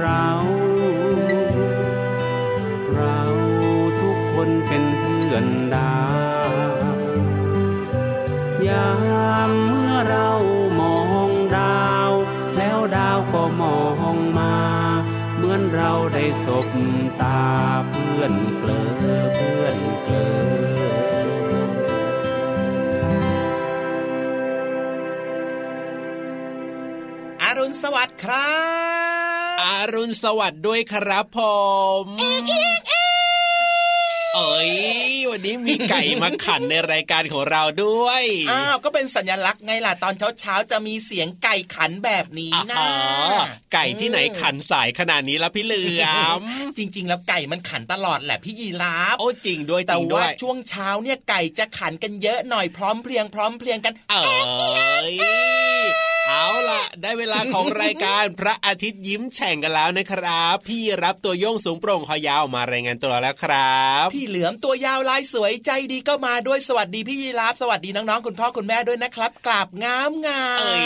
เรา เราทุกคนเป็นเพื่อนดาวยามเมื่อเรามองดาว แล้วดาวก็มองมา เหมือนเราได้สบตาเพื่อนเกลอเพื่อนเกลออรุณสวัสดิ์ครับ อารุณสวัสดิ์ด้วยครับผมเอ้ยวันนี้มีไก่มาขันในรายการของเราด้วย อ้าว ก็เป็นสัญลักษณ์ไงล่ะ ตอนเช้าๆจะมีเสียงไก่ขันแบบนี้นะอ๋อไก่ที่ไหนขันสายขนาดนี้แล้วพี่เหลือม จริง ๆ แล้วไก่มันขันตลอดแหละพี่ยีราฟ โอ้จริงด้วยจแต่ริงด้ว่าวยช่วงเช้าเนี่ยไก่จะขันกันเยอะหน่อยพร้อมเพรียงพร้อมเพรียงกัน เอ้ย เอาล่ะ ได้เวลาของรายการพระอาทิตย์ยิ้มแฉ่งกันแล้วนะครับ พี่รับตัวโยงสูงโปร่งคอยาวมารายงานตัวแล้วครับ พี่เหลือมตัวยาวลายสวยใจดีก็มาด้วยสวัสดีพี่ยีราฟสวัสดีน้องๆคุณพ่อคุณแม่ด้วยนะครับกราบงามงามเอ้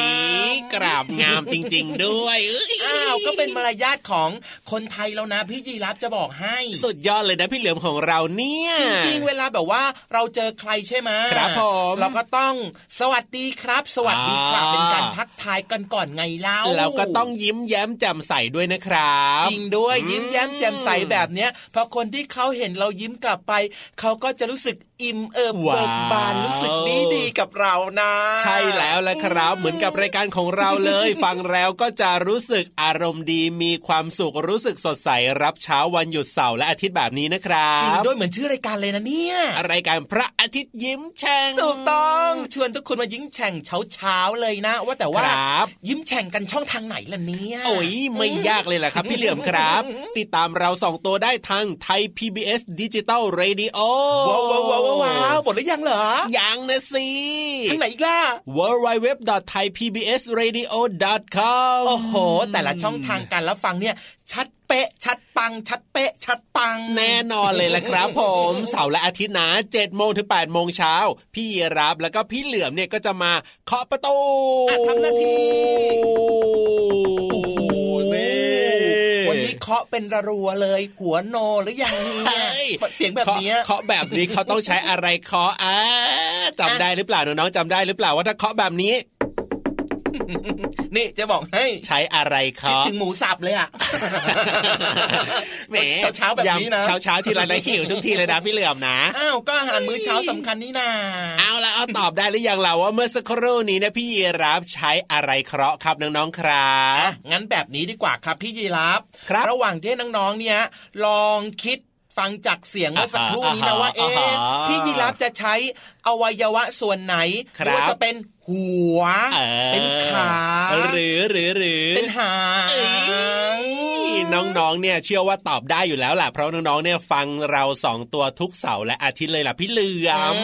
ยกราบงามจริง ๆ ด้วยเอ้ยอ้าวก็เป็นมารยาทของคนไทยแล้วนะ พี่ยีราฟจะบอกให้ สุดยอดเลยนะพี่เหลือมของเราเนี่ยจริงๆเวลาแบบว่าเราเจอใครใช่ไหมครับผมเราก็ต้องสวัสดีครับ สวัสดีครับอ่าเป็นการทักทายกันก่อนไงเล่าแล้วก็ต้องยิ้มแย้มแจ่มใสด้วยนะครับ จริงด้วยยิ้มแย้มแจ่มใสแบบเนี้ยพอคนที่เขาเห็นเรายิ้มกลับไป เขาก็จะรู้สึกอิ่มเอิบว้าวเบิกบานรู้สึกดีดีๆกับเรานะ ใช่แล้วแหละครับ เหมือนกับรายการของเราเลย ฟังแล้วก็จะรู้สึกอารมณ์ดีมีความสุขรู้สึกสดใสรับเช้าวันหยุดเสาร์และอาทิตย์แบบนี้นะครับจริงด้วยเหมือนชื่อรายการเลยนะเนี่ยรายการพระอาทิตย์ยิ้มแฉ่งถูกต้อง ชวนทุกคนมายิ้มแฉ่งเช้าเช้าๆเลยนะ ว่าแต่ว่าครับยิ้มแฉ่งกันช่องทางไหนล่ะเนี่ยโอ้ยไม่ยากเลยแหละครับ พี่เหลือมครับ ติดตามเราสองตัวได้ทางไทย PBS ดิจิตอลเรดิโอว้าวว้าวว้าวว้าวหมดหรือยังเหรอ ยังนะสิทางไหนอีกล่ะ w w w t h a i p b s r a d i o c o m โอ้โห แต่ละช่องทางการรับฟังเนี่ย ชัดเป๊ะ ชัดปัง ชัดเป๊ะ ชัดปัง แน่นอนเลยละครับ ผมเสาร์และอาทิตย์นะ7โมงถึง8โมงเช้าพี่ยีรับแล้วก็พี่เหลือมเนี่ยก็จะมาเคาะประตูอะทำหน้าที่โอ้โหนี่วันนี้เคาะเป็นระรัวเลย หัวโนหรือยังเนี่ยเฮ้ยเสียงแบบเนี้ยเคาะเคาะแบบนี้เขาต้องใช้อะไรเคาะอ่าจำได้หรือเปล่าน้องๆจำได้หรือเปล่าว่าถ้าเคาะแบบนี้ นี่จะบอกให้ใช้อะไรคิดเคาะถึงหมูสับเลยอะแหมเช้าๆแบบนี้นะเช้าเช้าๆทีไรนะหิวทุกทีเลยนะพี่เหลือมนะอ้าวก็อาหารมื้อเช้าสำคัญนี่นาเอาละเอาตอบได้หรือยังเราว่าเมื่อสักครู่นี้นะพี่ยีรับใช้อะไรเคราะห์ครับน้องๆครับงั้นแบบนี้ดีกว่าครับพี่ยีรับครับระหว่างที่น้องๆเนี่ยลองคิด ฟังจากเสียงเมื่อสักครู่นี้นะว่าเอ๊ะพี่ยีรับจะใช้อวัยวะส่วนไหนหรือว่าจะเป็นหัว เป็นขา หรือหรือหรือเป็นหาง น้องๆเนี่ยเชื่อว่าตอบได้อยู่แล้วแหละเพราะน้องๆเนี่ยฟังเราสองตัวทุกเสาร์และอาทิตย์เลยล่ะพี่เหลือม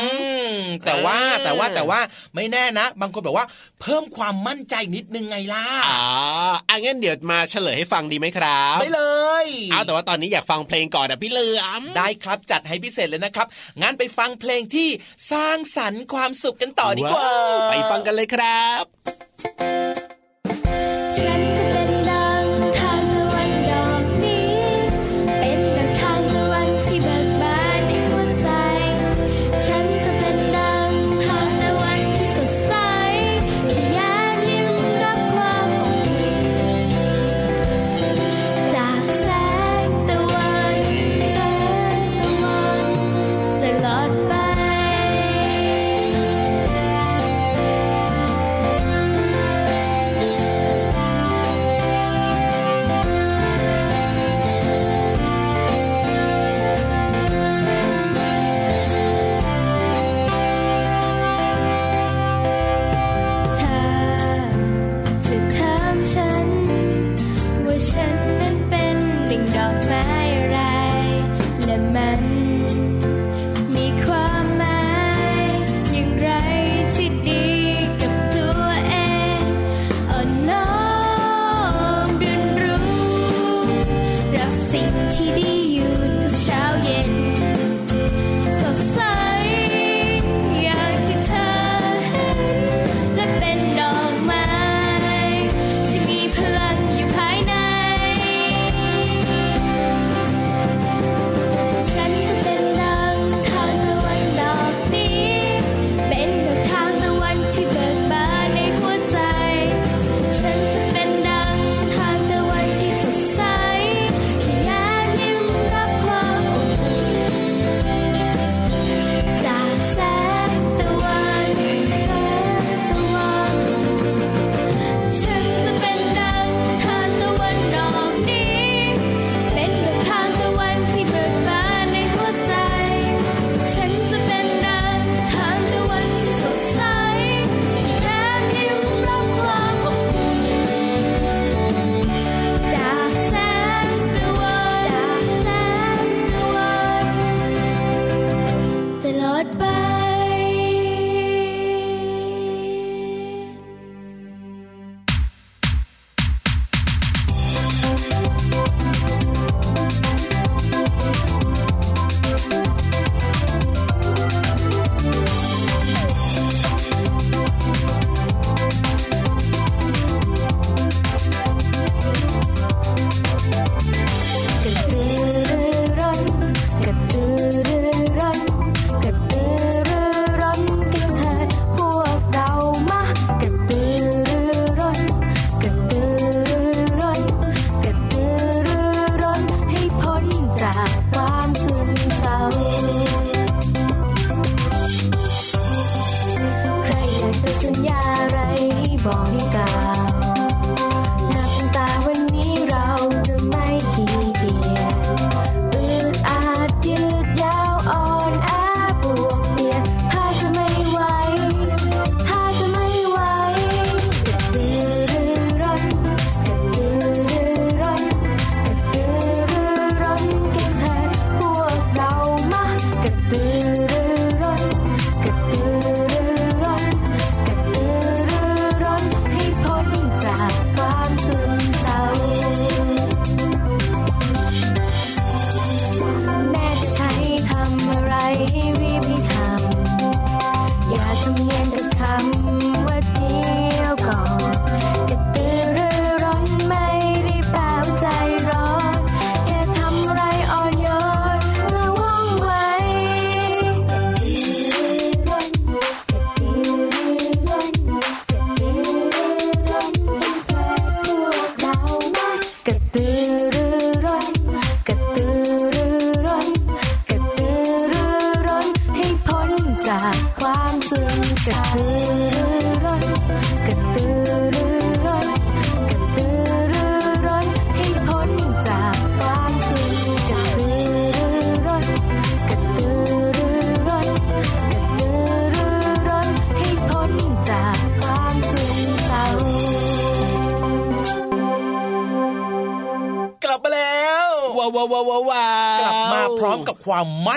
แต่ว่าแต่ว่าแต่ว่าไม่แน่นะ บางคนบอกว่าเพิ่มความมั่นใจนิดนึงไงล่ะอ๋ออังั้นเดี๋ยวมาเฉลยให้ฟังดีไหมครับได้เลยเอาแต่ว่าตอนนี้อยากฟังเพลงก่อนนะพี่เหลือมได้ครับจัดให้พิเศษเลยนะครับงั้นไปฟังเพลงที่สร้างสรรค์ความสุขกันต่อดีกว่า ไปฟังกันเลยครับ thank you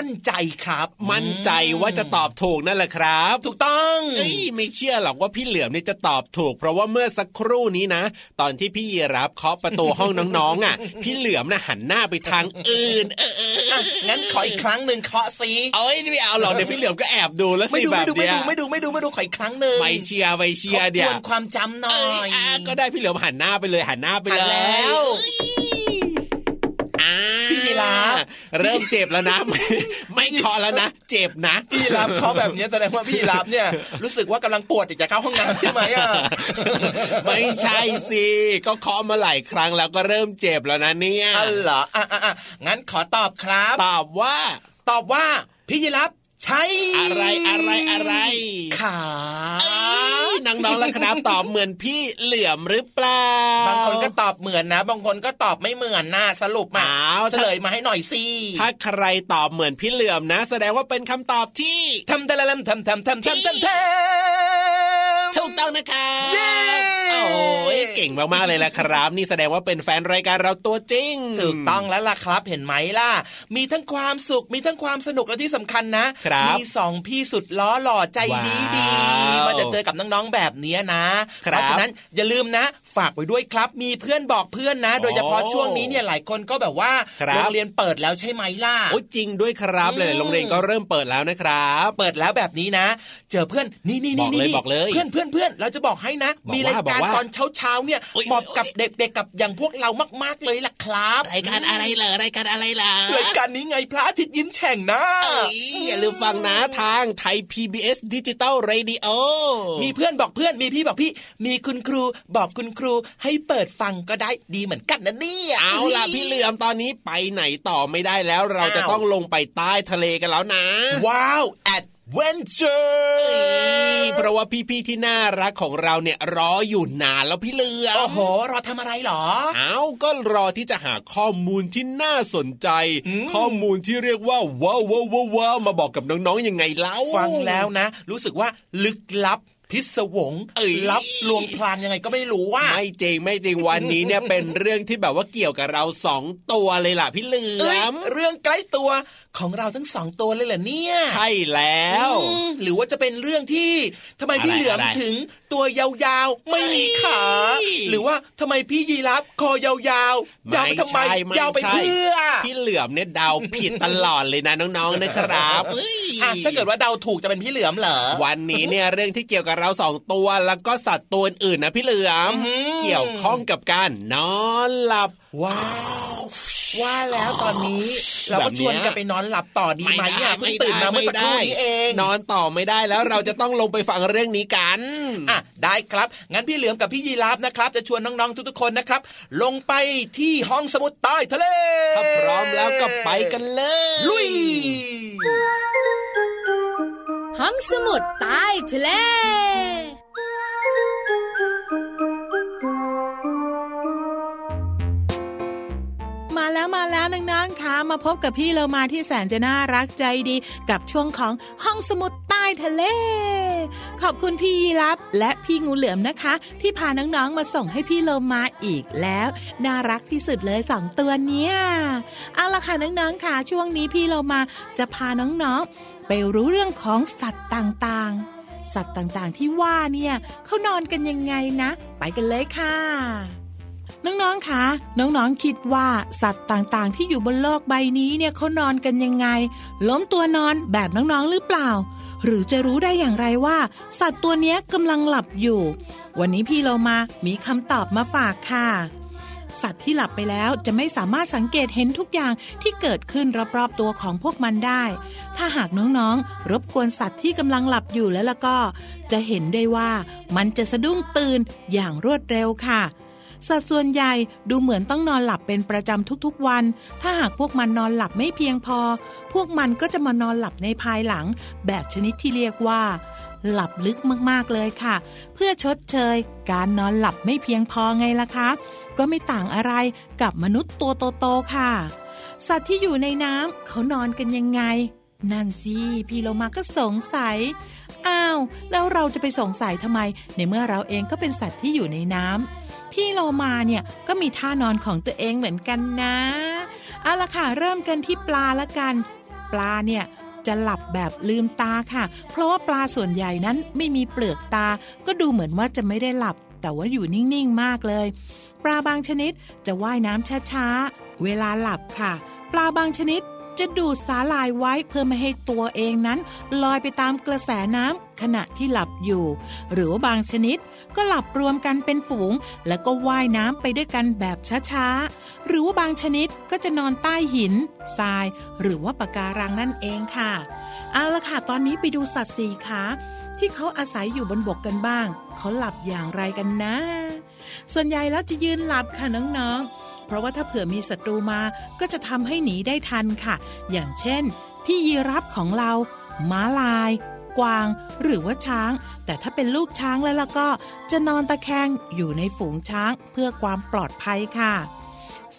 นใจครับ มั่นใจว่าจะตอบถูกนั่นแหละครับ ถูกต้องเอ้ยไม่เชื่อหรอกว่าพี่เหลือมนี่จะตอบถูก เพราะว่าเมื่อสักครู่นี้นะ ตอนที่พี่ยีรับเคาะประตูห้องน้องๆอะ พี่เหลือมน่ะหันหน้าไปทางอื่น เออเอออะงั้นขออีกครั้งหนึ่งเคาะซีเอ้ยไม่เอาหรอกเดี๋ยวพี่เหลือมก็แอบดูแล้วไม่สิดูแบไม่บดูไม่เนี้ยดูไม่ดูไม่ดูไม่ดูขออีกครั้งหนึ่งไม่เชียร์ไม่เชียร์ทเดี๋บยทววนความจำหน่อเอ้ยยอะก็ได้พี่เหลือมหันหน้าไปเลยหันหน้าไปเลยหันแล้วอ่า พี่ยีราฟเริ่มเจ็บแล้วนะ ไม่ไม่เคาะแล้วนะ เจ็บนะ พี่รับเขาแบบนี้แสดงว่าพี่รับเนี่ย รู้สึกว่ากำลังปวดอยากจะเข้าห้องน้ำใช่ไหมอะไม่ใช่สิก็เคาะมาหลายครั้งแล้วก็เริ่มเจ็บแล้วนะเนี่ยอ๋อเหรออะอะอะงั้นขอตอบครับ ตอบว่า ตอบว่าพี่ยีรับ ใช่อะไรอะไรอะไรขาเอ้ยน้องๆแล้วครับตอบเหมือนพี่เหลือมหรือเปล่า บางคนก็ตอบเหมือนนะ บางคนก็ตอบไม่เหมือนนะสรุปมาอ้าวเฉลยมาให้หน่อยสิถ้าใครตอบเหมือนพี่เหลือมนะ แสดงว่าเป็นคำตอบที่ทำทำทำทำทำทำทำทำทำ ถูกต้องนะครับเย้โอ้ยเก่งมากๆเลยละครับ นี่แสดงว่าเป็นแฟนรายการเราตัวจริง ถูกต้องแล้วล่ะครับ เห็นไหมล่ะ มีทั้งความสุข มีทั้งความสนุกและที่สำคัญนะครับมีสองพี่สุดล้อหล่อใจดีดีว้าวมาจะเจอกับน้องๆแบบนี้นะคเพรับราะฉะนั้นอย่าลืมนะ ฝากไว้ด้วยครับ มีเพื่อนบอกเพื่อนนะ โดยเฉพาะโอ้ช่วงนี้เนี่ยหลายคนก็แบบว่าครับโรงเรียนเปิดแล้วใช่ไหมล่ะโอ้ยจริงด้วยครับอืมหลายๆโรงเรียนก็เริ่มเปิดแล้วนะครับ เปิดแล้วแบบนี้นะ เจอเพื่อนนี่นี่นี่บอกเลยนี่บอกเลยเพื่อนเพื่อนเพื่อนเราจะบอกให้นะบอกมีว่ารายการบอกว่าตอนเช้าเช้าๆเนี่ยอุ๊ยเหมาะกับเด็กๆกับอย่างพวกเรามากๆเลยล่ะครับรายการอะไรเหรอรายการอะไรล่ะรายการนี้ไงพระอาทิตย์ยิ้มแฉ่งนะเอ้ยอย่าลืมฟังนะทางไทย PBS ดิจิตอลเรดิโอมีเพื่อนบอกเพื่อนมีพี่บอกพี่ มีคุณครูบอกคุณครูให้เปิดฟังก็ได้ดีเหมือนกันนะเนี่ยเอาล่ะพี่เหลือมตอนนี้ไปไหนต่อไม่ได้แล้ว เราจะอ้าวต้องลงไปใต้ทะเลกันแล้วนะ ว้าว adventure เพราะว่าพี่ๆที่น่ารักของเราเนี่ยรออยู่นานแล้วพี่เหลือมโอ้โห รอทำอะไรหรอ เอาก็รอที่จะหาข้อมูลที่น่าสนใจอืมข้อมูลที่เรียกว่าว้าวว้าวว้าวว้าวมาบอกกับน้องๆยังไงเล่าฟังแล้วนะ รู้สึกว่าลึกลับพิศวงเอ้ยลับลวงพลางยังไงก็ไม่รู้ว่า ไม่จริงไม่จริงวันนี้เนี่ยเป็นเรื่องที่แบบว่าเกี่ยวกับเราสองตัวเลยล่ะพี่เหลืเอ้ยอมเรื่องใกล้ตัว ของเราทั้งสองตัวเลยเหรอเนี่ย ใช่แล้วอืมหรือว่าจะเป็นเรื่องที่ทำไมพี่อะไรเหลือมอะไรถึงตัวยาวๆ ไม่มีขาเอ้ยหรือว่าทำไมพี่ยีรับคอยาวๆยาวไปทำไมใช่ยาวไปใช่เพื่อพี่เหลือมเนี่ยเดาผิดตลอดเลยนะน้องๆนะครับเอ้ยอะถ้าเกิดว่าเดาถูกจะเป็นพี่เหลือมเหรอวันนี้เนี่ยเรื่องที่เกี่ยวกับเราสองตัวแล้วก็สัตว์ตัวอื่นๆนะพี่เหลือมอื้อหือเกี่ยวข้องกับการนอนหลับว้าวว่าแล้วตอนนี้ เราก็ชวนกันไปนอนหลับต่อดีไหมอะเพิ่งตื่นมาเมื่อสักครู่นี้เอง นอนต่อไม่ได้แล้วเราจะต้องลงไปฟังเรื่องนี้กันอะได้ครับ งั้นพี่เหลือมกับพี่ยีราฟนะครับ จะชวนน้องๆทุกๆคนนะครับ ลงไปที่ห้องสมุดใต้ทะเลถ้าพร้อมแล้วก็ไปกันเลย ลุย ห้องสมุดใต้ทะเล มาแล้วมาแล้วน้องๆค่ะมาพบกับพี่เรามาที่แสนจะน่ารักใจดี กับช่วงของห้องสมุดใต้ทะเล ขอบคุณพี่ยีรับและพี่งูเหลือมนะคะ ที่พาน้องๆมาส่งให้พี่โลมาอีกแล้ว น่ารักที่สุดเลยสองตัวเนี้ยเอาละค่ะน้องๆค่ะช่วงนี้พี่เรามาจะพาน้องๆ ไปรู้เรื่องของสัตว์ต่างๆ สัตว์ต่างๆที่ว่าเนี่ยเขานอนกันยังไงนะ ไปกันเลยค่ะ น้องๆคะน้องๆคิดว่าสัตว์ต่างๆ ที่อยู่บนโลกใบนี้เนี่ยเขานอนกันยังไง ล้มตัวนอนแบบน้องๆหรือเปล่า หรือจะรู้ได้อย่างไรว่า สัตว์ตัวนี้กำลังหลับอยู่ วันนี้พี่เรามามีคำตอบมาฝากค่ะ สัตว์ที่หลับไปแล้วจะไม่สามารถสังเกตเห็นทุกอย่างที่เกิดขึ้นรอบๆตัวของพวกมันได้ ถ้าหากน้องๆ รบกวนสัตว์ที่กำลังหลับอยู่แล้วล่ะก็ จะเห็นได้ว่ามันจะสะดุ้งตื่นอย่างรวดเร็วค่ะ สัตว์ส่วนใหญ่ดูเหมือนต้องนอนหลับเป็นประจำทุกๆวัน ถ้าหากพวกมันนอนหลับไม่เพียงพอ พวกมันก็จะมานอนหลับในภายหลัง แบบชนิดที่เรียกว่า หลับลึกมากๆเลยค่ะ เพื่อชดเชย การนอนหลับไม่เพียงพอไงล่ะคะ ก็ไม่ต่างอะไรกับมนุษย์ตัวโตๆค่ะ สัตว์ที่อยู่ในน้ำเขานอนกันยังไงนั่นสิพี่โลมาก็สงสัย อ้าว แล้วเราจะไปสงสัยทำไม ในเมื่อเราเองก็เป็นสัตว์ที่อยู่ในน้ำ พี่โลมาเนี่ยก็มีท่านอนของตัวเองเหมือนกันนะ เอาละค่ะ เริ่มกันที่ปลาละกัน ปลาเนี่ยจะหลับแบบลืมตาค่ะ เพราะว่าปลาส่วนใหญ่นั้นไม่มีเปลือกตา ก็ดูเหมือนว่าจะไม่ได้หลับ แต่ว่าอยู่นิ่งๆมากเลย ปลาบางชนิดจะว่ายน้ำช้าๆ เวลาหลับค่ะ ปลาบางชนิดจะดูดสาลายไว้เพื่อไม่ให้ตัวเองนั้น ลอยไปตามกระแสน้ำขณะที่หลับอยู่ หรือว่าบางชนิด ก็หลับรวมกันเป็นฝูง แล้วก็ว่ายน้ำไปด้วยกันแบบช้าๆ หรือว่าบางชนิดก็จะนอนใต้หินทราย หรือว่าปะการังนั่นเองค่ะ เอาละค่ะ ตอนนี้ไปดูสัตว์สี่ขาที่เขาอาศัยอยู่บนบกกันบ้าง เขาหลับอย่างไรกันนะ ส่วนใหญ่แล้วจะยืนหลับค่ะน้องๆ เพราะว่าถ้าเผื่อมีศัตรูมาก็จะทำให้หนีได้ทันค่ะ อย่างเช่น พี่ยีรับของเราม้าลาย กวาง หรือว่าช้าง แต่ถ้าเป็นลูกช้างแล้วล่ะก็ จะนอนตะแคงอยู่ในฝูงช้างเพื่อความปลอดภัยค่ะ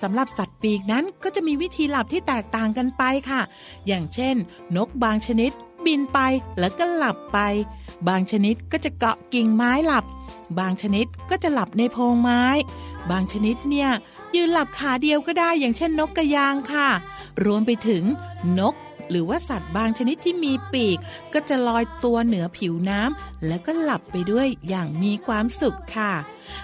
สำหรับสัตว์ปีกนั้นก็จะมีวิธีหลับที่แตกต่างกันไปค่ะ อย่างเช่น นกบางชนิด บินไปแล้วก็หลับไป บางชนิดก็จะเกาะกิ่งไม้หลับ บางชนิดก็จะหลับในโพรงไม้ บางชนิดเนี่ยยืนหลับขาเดียวก็ได้อย่างเช่นนกกระยางค่ะ รวมไปถึงนก หรือว่าสัตว์บางชนิดที่มีปีก ก็จะลอยตัวเหนือผิวน้ำแล้วก็หลับไปด้วยอย่างมีความสุขค่ะ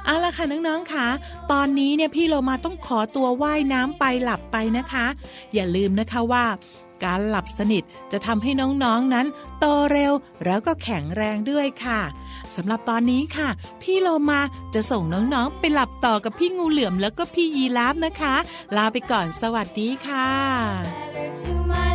เอาละค่ะน้องๆค่ะตอนนี้เนี่ยพี่โลมาต้องขอตัวว่ายน้ำไปหลับไปนะคะ อย่าลืมนะคะว่าการหลับสนิทจะทำให้น้องๆนนั้น โตเร็วแล้วก็แข็งแรงด้วยค่ะสำหรับตอนนี้ค่ะ พี่โลมาจะส่งน้องๆ ไปหลับต่อกับพี่งูเหลือมแล้วก็พี่ยีราฟนะคะ ลาไปก่อนสวัสดีค่ะ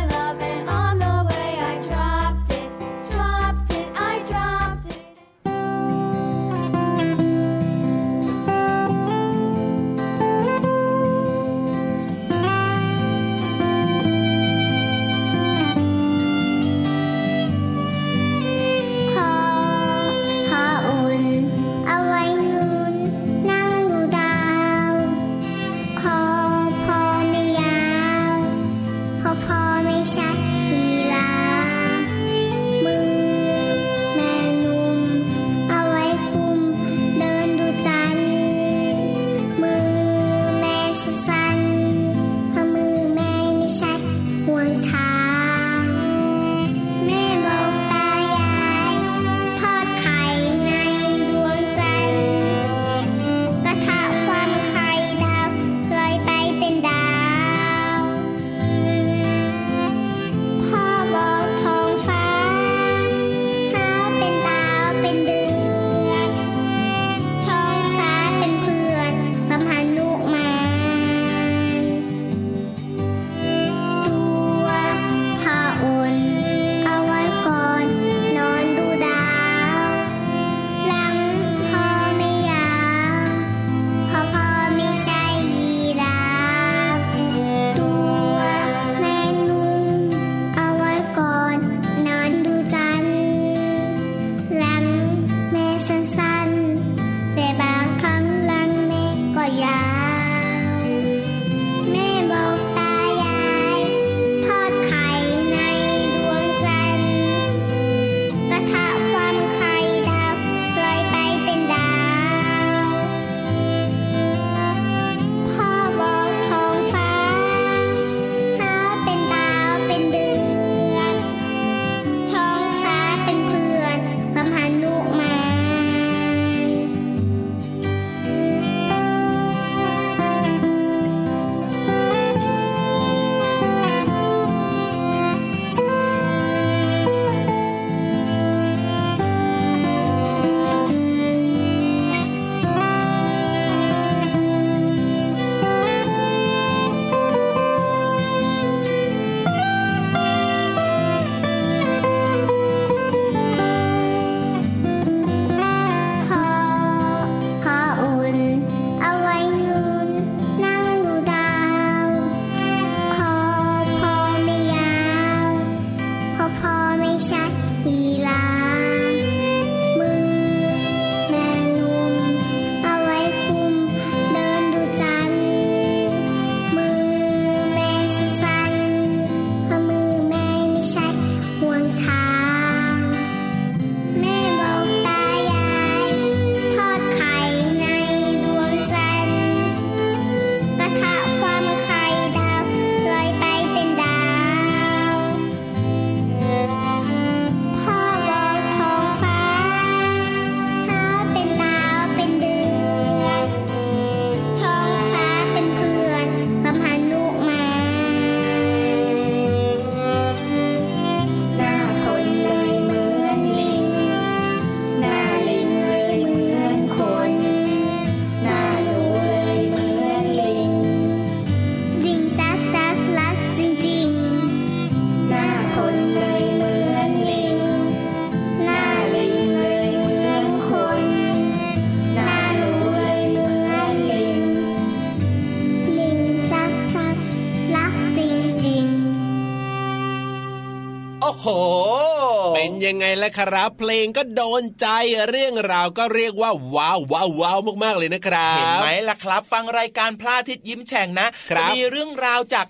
ครับ เพลงก็โดนใจเรื่องราวก็เรียกว่าว้าวว้าวว้าวมากๆเลยนะครับ เห็นไหมล่ะครับ ฟังรายการพระอาทิตย์ยิ้มแฉ่งนะครับจะมีเรื่องราวจาก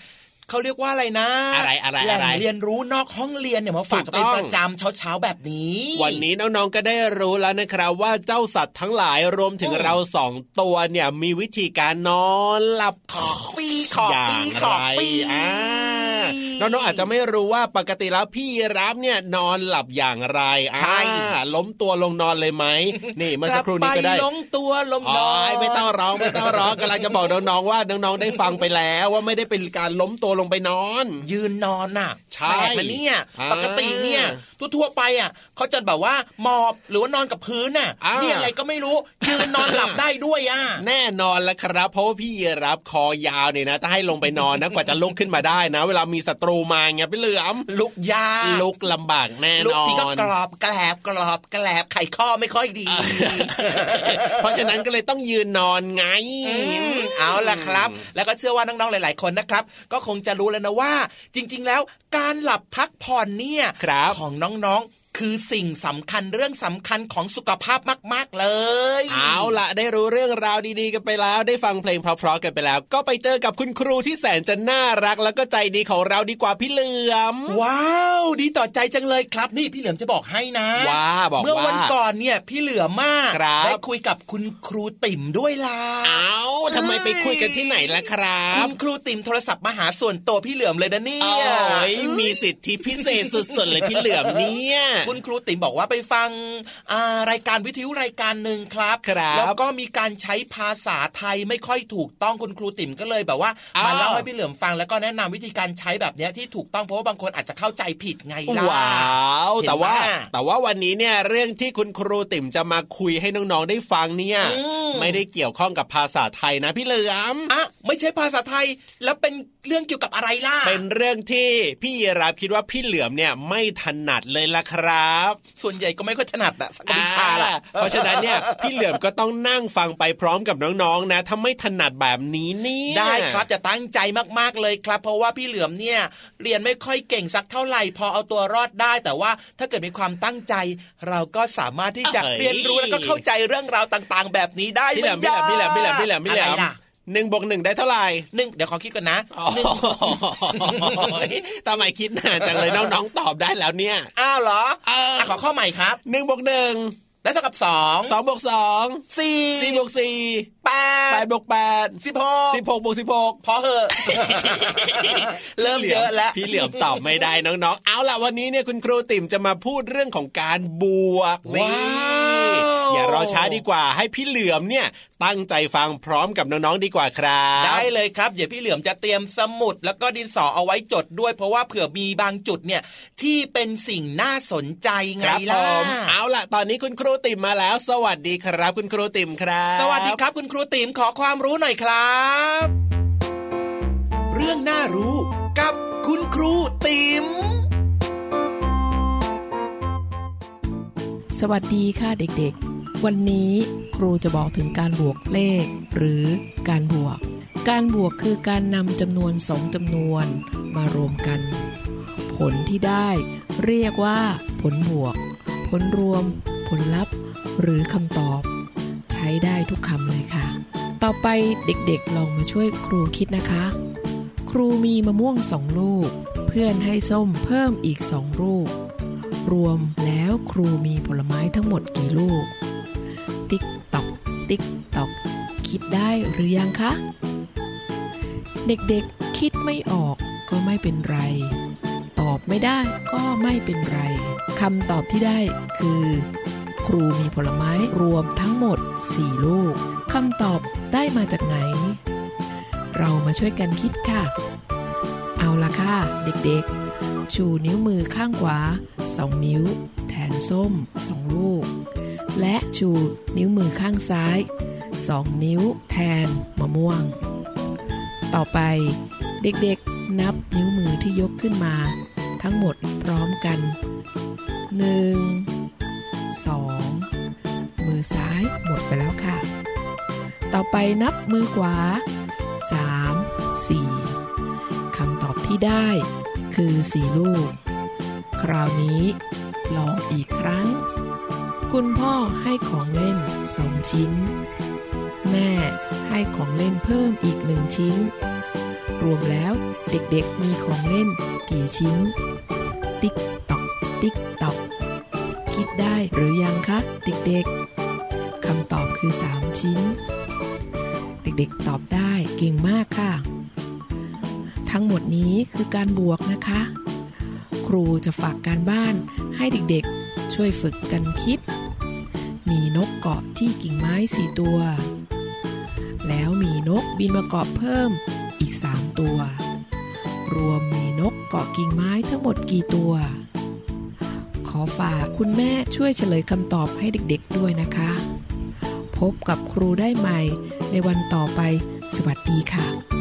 เขาเรียกว่าอะไรนะ อะไรอะไรแหล่อะงไรเรียนรู้นอกห้องเรียนเนี่ยมาฝากกันเป็นถูกต้องประจำเช้าเช้าๆแบบนี้ วันนี้น้องๆก็ได้รู้แล้วนะครับว่าเจ้าสัตว์ทั้งหลายรวมถึงอืมเราสองตัวเนี่ยมีวิธีการนอนหลับขอปีขออย่างปีไรขอปีอ่าน้องๆอาจจะไม่รู้ว่าปกติแล้วพี่ยีรับเนี่ยนอนหลับอย่างไรอ่าใช่ล้มตัวลงนอนเลยไหมนี่เมื่อสักครู่นี้ก็ได้ลับไปลงตัวลมอ๋นออนไม่ต้องร้องไม่ต้องร้องกำลังจะบอกน้องๆว่าน้องๆได้ฟังไปแล้วว่าไม่ได้เป็นการล้มตัวลงไปนอน ยืนนอนน่ะใช่แปลกนะเนี่ยอ่าปกติเนี่ยทั่วๆไปอะเขาจะแบบว่าหมอบหรือว่านอนกับพื้นน่ะอ่านี่อะไรก็ไม่รู้ยืนนอนหลับได้ด้วยอะแน่นอนแล้วครับ เพราะว่าพี่ยีรับคอยาวเนี่ยนะถ้าให้ลงไปนอนนะกว่าจะลุกขึ้นมาได้นะ เวลามีศัตรูมาเงี้ยพี่เหลือมลุกยากลุกลำบากแน่ลุกนอที่ก็นกรอบแกลบกรอบแกลบไข่ข้อไม่ค่อยดี เพราะฉะนั้นก็เลยต้องยืนนอนไงอืมเอาล่ะครับ แล้วก็เชื่อว่าน้องๆหลาย ๆคนนะครับ ก็คงจะรู้แล้วนะว่า จริง ๆ แล้วการหลับพักผ่อนเนี่ยครับของน้องๆ คือสิ่งสำคัญเรื่องสำคัญของสุขภาพมาก ๆ เลย เอาล่ะได้รู้เรื่องราวดีๆกันไปแล้ว ได้ฟังเพลงเพราะๆกันไปแล้ว ก็ไปเจอกับคุณครูที่แสนจะน่ารักแล้วก็ใจดีของเราดีกว่าพี่เหลือม ว้าว ดีต่อใจจังเลยครับ นี่พี่เหลือมจะบอกให้นะว่าบอกเมื่อว่าวันก่อนเนี่ยพี่เหลือมมากครับได้คุยกับคุณครูติ่มด้วยล่ะเอาทำไมไปคุยกันที่ไหนล่ะครัคุบณครูติ่มโทรศัพท์มาหาส่วนตัวพี่เหลือมเลยนะเนี่โอ้ยยมีสิทธิพิเศษสุดๆเลยพี่เหลือมเนี่ยคุณครูติ๋มบอกว่าไปฟังอ่ารายการวิทยุรายการหนึ่งครับครับแล้วก็มีการใช้ภาษาไทยไม่ค่อยถูกต้องคุณครูติ๋มก็เลยแบบว่าอ้าวมาเล่าให้พี่เหลือมฟังแล้วก็แนะนำวิธีการใช้แบบเนี้ยที่ถูกต้องเพราะว่าบางคนอาจจะเข้าใจผิดไงล่ะว้าวเห็นแต่ว่าไหมแต่ว่าวันนี้เนี่ยเรื่องที่คุณครูติ๋มจะมาคุยให้น้องๆได้ฟังเนี่ยอืมไม่ได้เกี่ยวข้องกับภาษาไทยนะพี่เหลือมอะไม่ใช่ภาษาไทยแล้วเป็นเรื่องเกี่ยวกับอะไรล่ะ เป็นเรื่องที่พี่ยีราฟคิดว่าพี่เหลือมเนี่ยไม่ถนัดเลยละครับ ส่วนใหญ่ก็ไม่ค่อยถนัดอะสักวิชาล่ะอ่าเพราะฉะนั้นเนี่ยพี่เหลือมก็ต้องนั่งฟังไปพร้อมกับน้องๆนะถ้าไม่ถนัดแบบนี้เนี่ยได้ครับจะตั้งใจมากๆเลยครับ เพราะว่าพี่เหลือมเนี่ยเรียนไม่ค่อยเก่งสักเท่าไหร่พอเอาตัวรอดได้ แต่ว่าถ้าเกิดมีความตั้งใจ เราก็สามารถที่จะเรียนรู้แล้วก็เข้าใจเรื่องราวต่าง ๆ แบบนี้ได้พี่เหลือมพี่เหลือมพี่เหลือมพี่เหลือมพี่เหลือมพี่เหลืออะมไรล่ะ หนึ่งบวกหนึ่งได้เท่าไหร่หนึ่งเดี๋ยวขอคิดก่อนนะอ๋อหนึ่งทำไมคิดนานจังเลยน้องๆตอบได้แล้วเนี่ย อ้าวเหรอเอออะขอข้อใหม่ครับหนึ่งบวกหนึ่งได้เท่ากับสองสองบวกสองสี่สี่บวกสี่แปแปดดบวกแปดสิบหกสิบหกบวกสิบหกพอเหอะเริ่มเยอะแล้วพี่เหลือมตอบไม่ได้น้องๆ เอาล่ะวันนี้เนี่ยคุณครูติ๋มจะมาพูดเรื่องของการบวกนี่ว้าวอย่ารอช้าดีกว่าให้พี่เหลือมเนี่ยตั้งใจฟังพร้อมกับน้องๆดีกว่าครับ ได้เลยครับเดี๋ยวพี่เหลือมจะเตรียมสมุด แล้วก็ดินสอเอาไว้จดด้วย เพราะว่าเผื่อมีบางจุดเนี่ยที่เป็นสิ่งน่าสนใจไงครับผล่ะมเอาล่ะตอนนี้คุณครูติ๋มมาแล้ว สวัสดีครับ คุณครูติ๋มครับ สวัสดีครับคุณครููติ๋มขอความรู้หน่อยครับ เรื่องน่ารู้กับคุณครูติ๋มสวัสดีค่ะเด็กๆ วันนี้ครูจะบอกถึงการบวกเลข หรือการบวก การบวกคือการนำจำนวนสองจำนวนมารวมกัน ผลที่ได้เรียกว่า ผลบวก ผลรวม ผลลัพธ์ หรือคำตอบ ใช้ได้ทุกคำเลยค่ะ ต่อไปเด็กๆลองมาช่วยครูคิดนะคะ ครูมีมะม่วงสองลูก เพื่อนให้ส้มเพิ่มอีกสองลูก รวมแล้วครูมีผลไม้ทั้งหมดกี่ลูก ติ๊กตอก ติ๊กตอก คิดได้หรือยังคะ เด็กๆคิดไม่ออกก็ไม่เป็นไร ตอบไม่ได้ก็ไม่เป็นไรคำตอบที่ได้คือ รูมีผลไม้รวมทั้งหมด 4 ลูกคำตอบได้มาจากไหน เรามาช่วยกันคิดค่ะ เอาละค่ะ เด็กๆ ชูนิ้วมือข้างขวา 2 นิ้ว แทนส้ม 2 ลูก และชูนิ้วมือข้างซ้าย 2 นิ้ว แทนมะม่วง ต่อไปเด็กๆ นับนิ้วมือที่ยกขึ้นมา ทั้งหมดพร้อมกัน 1 2 มือซ้ายหมดไปแล้วค่ะ ต่อไปนับมือขวา 3 4 คำตอบที่ได้คือ 4 ลูก คราวนี้ลองอีกครั้ง คุณพ่อให้ของเล่นสองชิ้น แม่ให้ของเล่นเพิ่มอีกหนึ่งชิ้น รวมแล้วเด็กๆมีของเล่นกี่ชิ้น ติ๊กตอกติ๊ก ได้หรือยังคะ เด็กๆคำตอบคือ 3 ชิ้น เด็กๆตอบได้เก่งมากค่ะ ทั้งหมดนี้คือการบวกนะคะ ครูจะฝากการบ้านให้เด็กๆ ช่วยฝึกกันคิด มีนกเกาะที่กิ่งไม้สี่ตัว แล้วมีนกบินมาเกาะเพิ่มอีก 3 ตัว รวมมีนกเกาะกิ่งไม้ทั้งหมดกี่ตัว ฝากคุณแม่ช่วยเฉลยคำตอบให้เด็กๆด้วยนะคะ พบกับครูได้ใหม่ในวันต่อไป สวัสดีค่ะ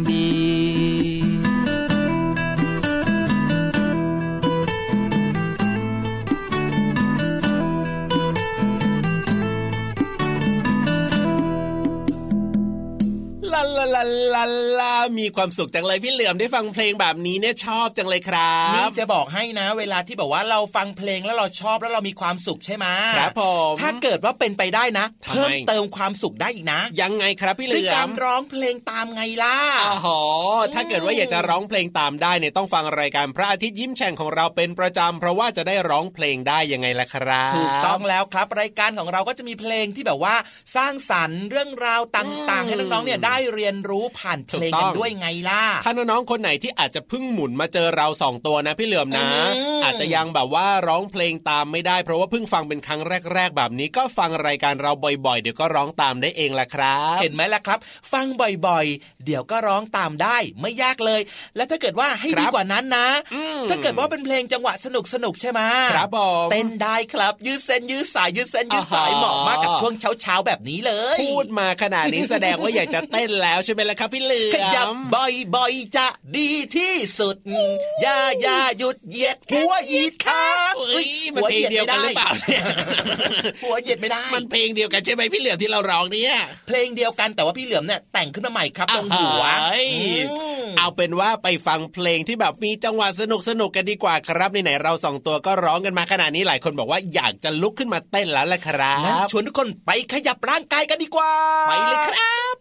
ลาลาลาลาลามีความสุขจังเลยพี่เหลือมได้ฟังเพลงแบบนี้เนี่ยชอบจังเลยครับนี่จะบอกให้นะ เวลาที่แบบว่าเราฟังเพลงแล้วเราชอบแล้วเรามีความสุขใช่ไหมครับผมถ้าเกิดว่าเป็นไปได้นะเพิ่มเติมความสุขได้อีกนะ ยังไงครับพี่เหด้ลืวยการร้องเพลงตามไงล่ะอ๋อถ้าเกิดว่าอยากจะร้องเพลงตามได้เนี่ยต้องฟังรายการพระอาทิตย์ยิ้มแฉ่งของเราเป็นประจำเพราะว่าจะได้ร้องเพลงได้ยังไงล่ะครับถูกต้องแล้วครับรายการของเราก็จะมีเพลงที่แบบว่าสร้างสรรค์เรื่องราวต่าง ๆ ให้น้องๆเนี่ยได้เรียนรู้ผานเพลงกันด้วยไงล่ะถ้าน้องๆคนไหนที่อาจจะเพิ่งหมุนมาเจอเราสองตัวนะพี่เหลือมนะอืมอาจจะยังแบบว่าร้องเพลงตามไม่ได้ เพราะว่าเพิ่งฟังเป็นครั้งแรก ๆ แบบนี้ก็ฟังรายการเราบ่อยๆ เดี๋ยวก็ร้องตามได้เองแหละครับ เห็นไหมล่ะครับ ฟังบ่อยๆ เดี๋ยวก็ร้องตามได้ไม่ยากเลย และถ้าเกิดว่าให้ครับดีกว่านั้นนะอืมถ้าเกิดว่าเป็นเพลงจังหวะสนุกสนุกๆใช่ไหมครับผมเต้นได้ครับยืดเส้นยืดสายยืดเส้นยืดสายอ่าฮะเหมาะมากกับช่วงเช้าๆแบบนี้เลย พูดมาขนาดนี้แสดงว่าอยากจะเต้นแล้วใช่ไหมล่ะครับพี่เหลือมขยับบ่อยๆจะดีที่สุดอย่าอย่าหยุดเหยียดหัวเหยียดขาเอ้ยมันเพลงเดียวกันหรือเปล่าเนี่ยหัวเหยียดไม่ได้ มันเพลงเดียวกันใช่ไหมพี่เหลือมที่เราร้องเนี่ยเพลงเดียวกันแต่ว่าพี่เหลือมเนี่ยแต่งขึ้นมาใหม่ครับตรงหัวเอ้ยอืมเอาเป็นว่าไปฟังเพลงที่แบบมีจังหวะสนุกสนุกๆกันดีกว่าครับไหนๆเราสองตัวก็ร้องกันมาขนาดนี้หลายคนบอกว่าอยากจะลุกขึ้นมาเต้นแล้วแหละครังั้นบชวนทุกคนไปขยับร่างกายกันดีกว่า ไปเลยครับ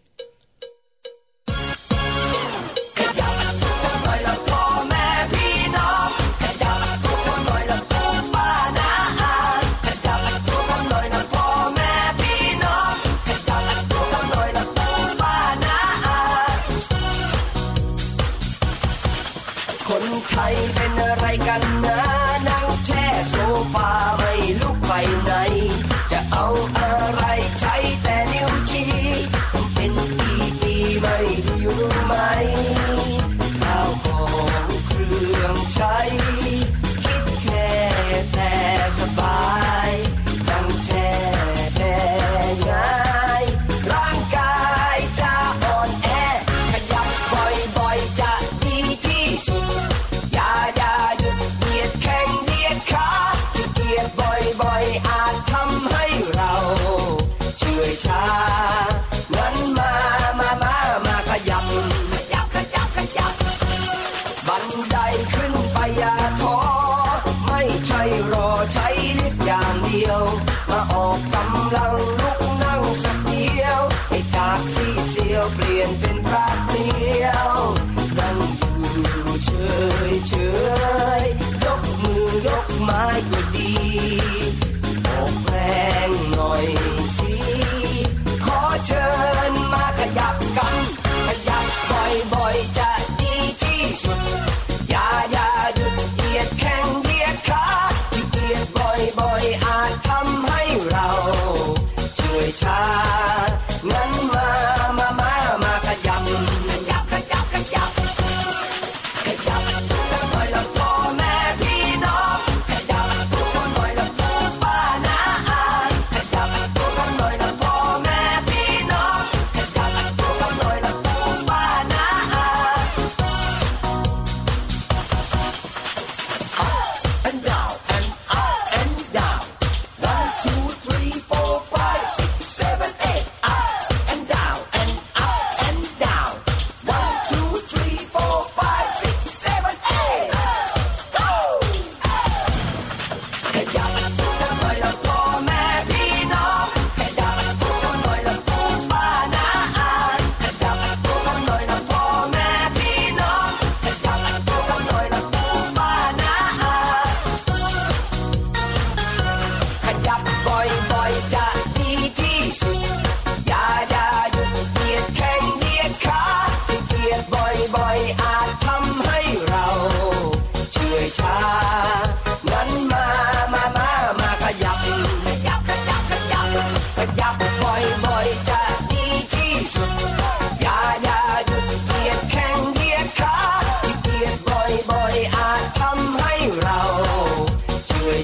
ยวเปลี่ยนเป็นพระ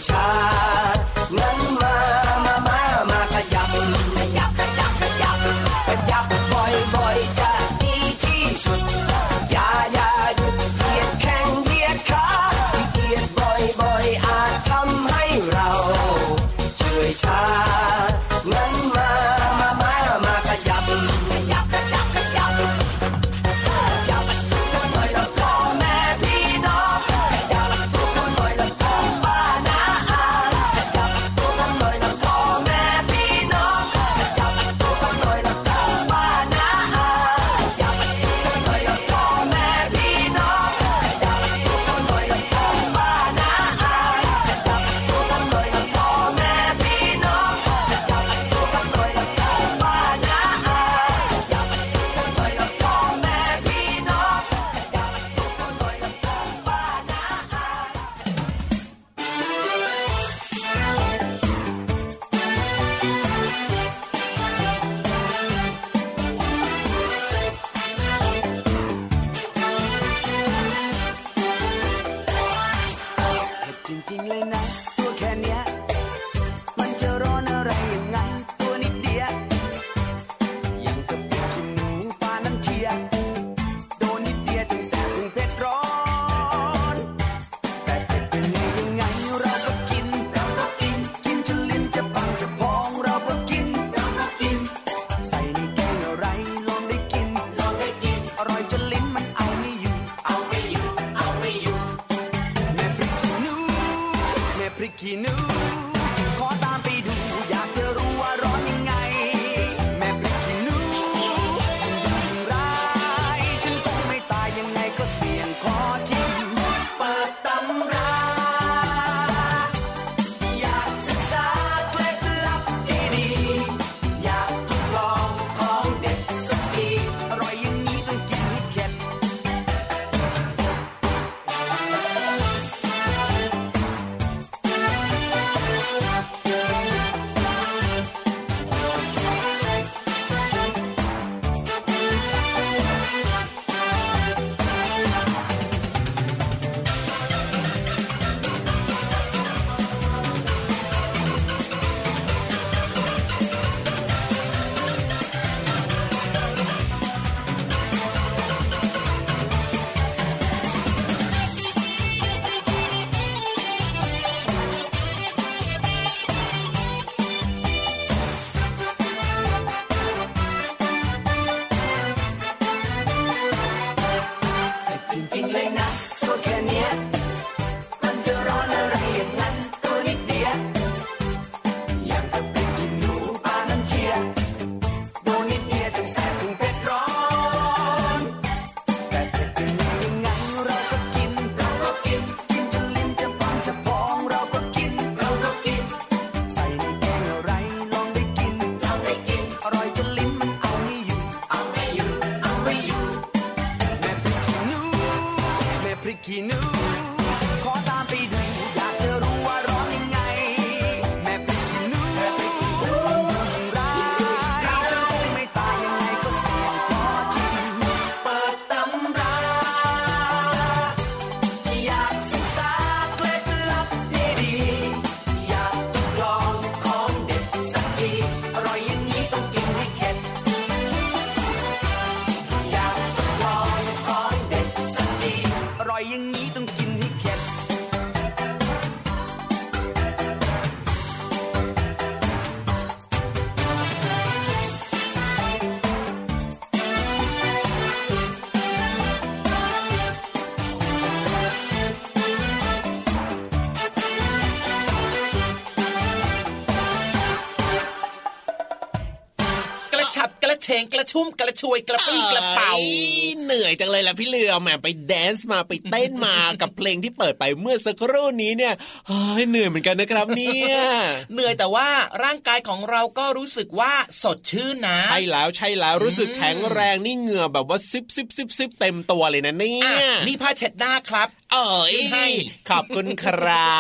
ชางั้น ชุ่มกระชวยกระปี้กระเป๋าเหนื่อยจังเลยล่ะพี่เหลือมแหมไปแดนซ์มาไปเต้นมากับเพลงที่เปิดไปเมื่อสักครู่นี้เนี่ยเฮ้ยเหนื่อยเหมือนกันนะครับเนี่ยเหนื่อยแต่ว่าร่างกายของเราก็รู้สึกว่าสดชื่นนะ ใช่แล้วใช่แล้วรู้สึกแข็งแรงนี่เหงื่อแบบว่าซิบซิบซิบซิบเต็มตัวเลยนะเนี่ยอะนี่ผ้าเช็ดหน้าครับเอ๋ยให้ขอบคุณครั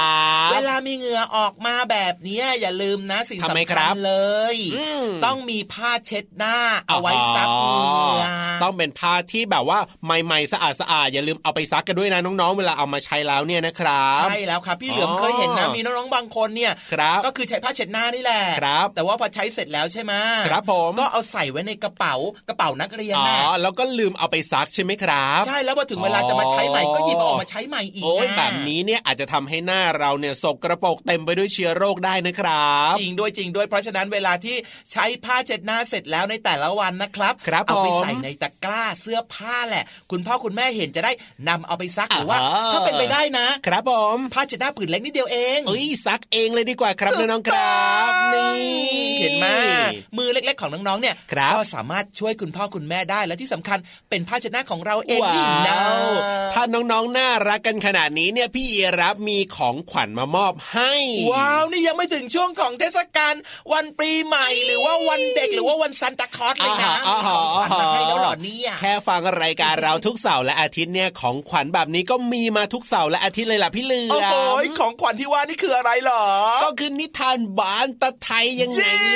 บ เวลามีเหงื่อออกมาแบบเนี้ยอย่าลืมนะสิ่งทำไมสำคคัรัญบเลยอืมต้องมีผ้าเช็ดหน้าเอาไว้ซับเหงื่อต้องเป็นผ้าที่แบบว่าใหม่ๆสะอาดสะอาดอย่าลืมเอาไปซักกันด้วยนะน้องๆ เวลาเอามาใช้แล้วเนี่ยนะครับใช่แล้วครับพี่เหลือมอ๋อเคยเห็นนะมีน้องๆบางคนเนี่ยครับก็คือใช้ผ้าเช็ดหน้านี่แหละครับแต่ว่าพอใช้เสร็จแล้วใช่ไหมครับผมก็เอาใส่ไว้ในกระเป๋ากระเป๋านักเรียนอ๋อนะแล้วก็ลืมเอาไปซักใช่ไหมครับ ใช่แล้วพอถึงเวลาจะมาใช้ใหม่ก็หยิบออกมาใช้ใหม่อีกโอ้ยนะแบบนี้เนี่ยอาจจะทำให้หน้าเราเนี่ยสกกระปรกเต็มไปด้วยเชื้อโรคได้นะครับจริงด้วยจริงด้วยเพราะฉะนั้นเวลาที่ใช้ผ้าเช็ดหน้าเสร็จแล้วในแต่ละวันนะครับครับเอาไปผมใส่ในตะกร้าเสื้อผ้าแหละ คุณพ่อคุณแม่เห็นจะได้นำเอาไปซักหรือว่าอ๋อถ้าเป็นไปได้นะ ครับผมผ้าเช็ดหน้าผืนเล็กนิดเดียวเองเอ้ยซักเองเลยดีกว่าครับน้องๆครับนี่เห็นไหมมือเล็ก ๆ ของน้องๆเนี่ยครับก็สามารถช่วยคุณพ่อคุณแม่ได้และที่สำคัญเป็นผ้าเช็ดหน้าของเราเองว้นี่นะาวถ้าน้องๆน่ารักกันขนาดนี้เนี่ยพี่เอรับมีของขวัญมามอบให้ ว้าวนี่ยังไม่ถึงช่วงของเทศกาลวันปีใหม่ หรือว่าวันเด็กหรือว่าวันซันตาคลอสเลยนะอ่ามีฮะของขวัญมาอ่าฮะให้แล้วเหรอเนี่ยแค่ฟังรายการเราทุกเสาร์และอาทิตย์เนี่ยของขวัญแบบนี้ก็มีมาทุกเสาร์และอาทิตย์เลยล่ะพี่เหลือโอ้โหมของขวัญที่ว่านี่คืออะไรเหรอ ก็คือนิทานบานตะไทยยังไงเล่า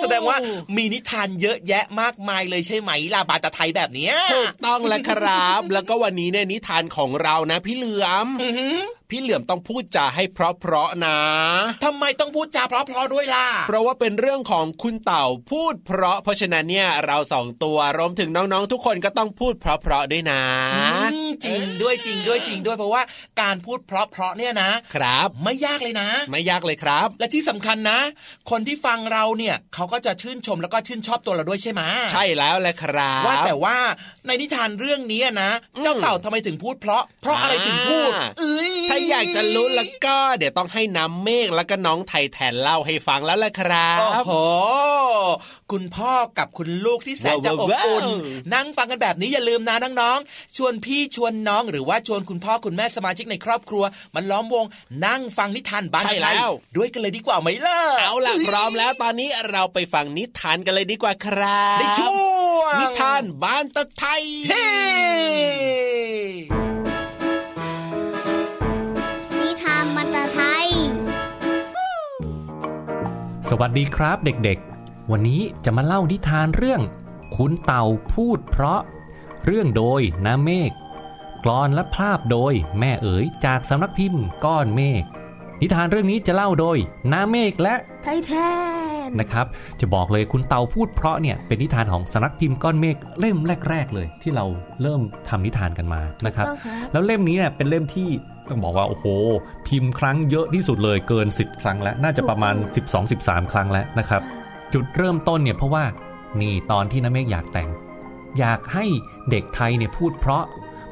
แสดงว่ามีนิทานเยอะแยะมากมายเลยใช่ไหมล่ะบาตาไทยแบบเนี้ยถูกต้องแล้วครับ แล้วก็วันนี้เนี่ยนิทานของเรานะพี่เหลือมอือหือพี่เหลือมต้องพูดจาให้เพราะๆนะทำไมต้องพูดจาเพราะๆด้วยล่ะ เพราะว่าเป็นเรื่องของคุณเต่าพูดเพราะ เพราะฉะนั้นเนี่ยเราสองตัวรวมถึงน้องๆ ทุกคนก็ต้องพูดเพราะๆด้วยนะอืมจริงด้วยจริงด้วยจริงด้วยเพราะว่าการพูดเพราะๆเนี่ยนะครับ ไม่ยากเลยนะ ไม่ยากเลยครับ และที่สำคัญนะ คนที่ฟังเราเนี่ยเขาก็จะชื่นชมแล้วก็ชื่นชอบตัวเราด้วยใช่ไหมใช่แล้วแหละครับว่าแต่ว่าในนิทานเรื่องนี้นะ เจ้าเต่าทำไมถึงพูดเพราะ เพราะอะไรถึงพูดอ่าเอ้ยถ้าอยากจะรู้แล้วก็เดี๋ยวต้องให้น้ำเมฆแล้วก็น้องไทยแทนเล่าให้ฟังแล้วแหละครับโอ้โหคุณพ่อกับคุณลูกที่แสนจะอบอุ่นว้าวนั่งฟังกันแบบนี้อย่าลืมนะน้องๆชวนพี่ชวนน้องหรือว่าชวนคุณพ่อคุณแม่สมาชิกในครอบครัว มันล้อมวงนั่งฟังนิทานบ้านใช่ไทแล้ยวด้วยกันเลยดีกว่าไหมล่ะเอาล่ะพร้อมแล้วตอนนี้เราไปฟังนิทานกันเลยดีกว่าครับในช่วงนิทานบ้านตะไทย วัสดีครับเด็กๆ วันนี้จะมาเล่านิทานเรื่อง คุณเต่าพูดเพราะ เรื่องโดยน้ำเมฆกลอนและภาพโดยแม่เอ๋ยจากสำนักพิมพ์ก้อนเมฆนิทานเรื่องนี้จะเล่าโดยน้ำเมฆและไทยแทนนะครับจะบอกเลยคุณเต่าพูดเพราะเนี่ยเป็นนิทานของสำนักพิมพ์ก้อนเมฆเล่มแรก ๆ เลย ที่เราเริ่มทำนิทานกันมานะครับต้องครับ แล้วเล่มนี้เนี่ยเป็นเล่มที่ ต้องบอกว่าโอ้โห พิมพ์ครั้งเยอะที่สุดเลยเกิน 10 ครั้งแล้ว น่าจะประมาณ 12-13 ครั้งแล้วนะครับ จุดเริ่มต้นเนี่ยเพราะว่านี่ตอนที่น้าเมฆอยากแต่ง อยากให้เด็กไทยเนี่ยพูดเพราะ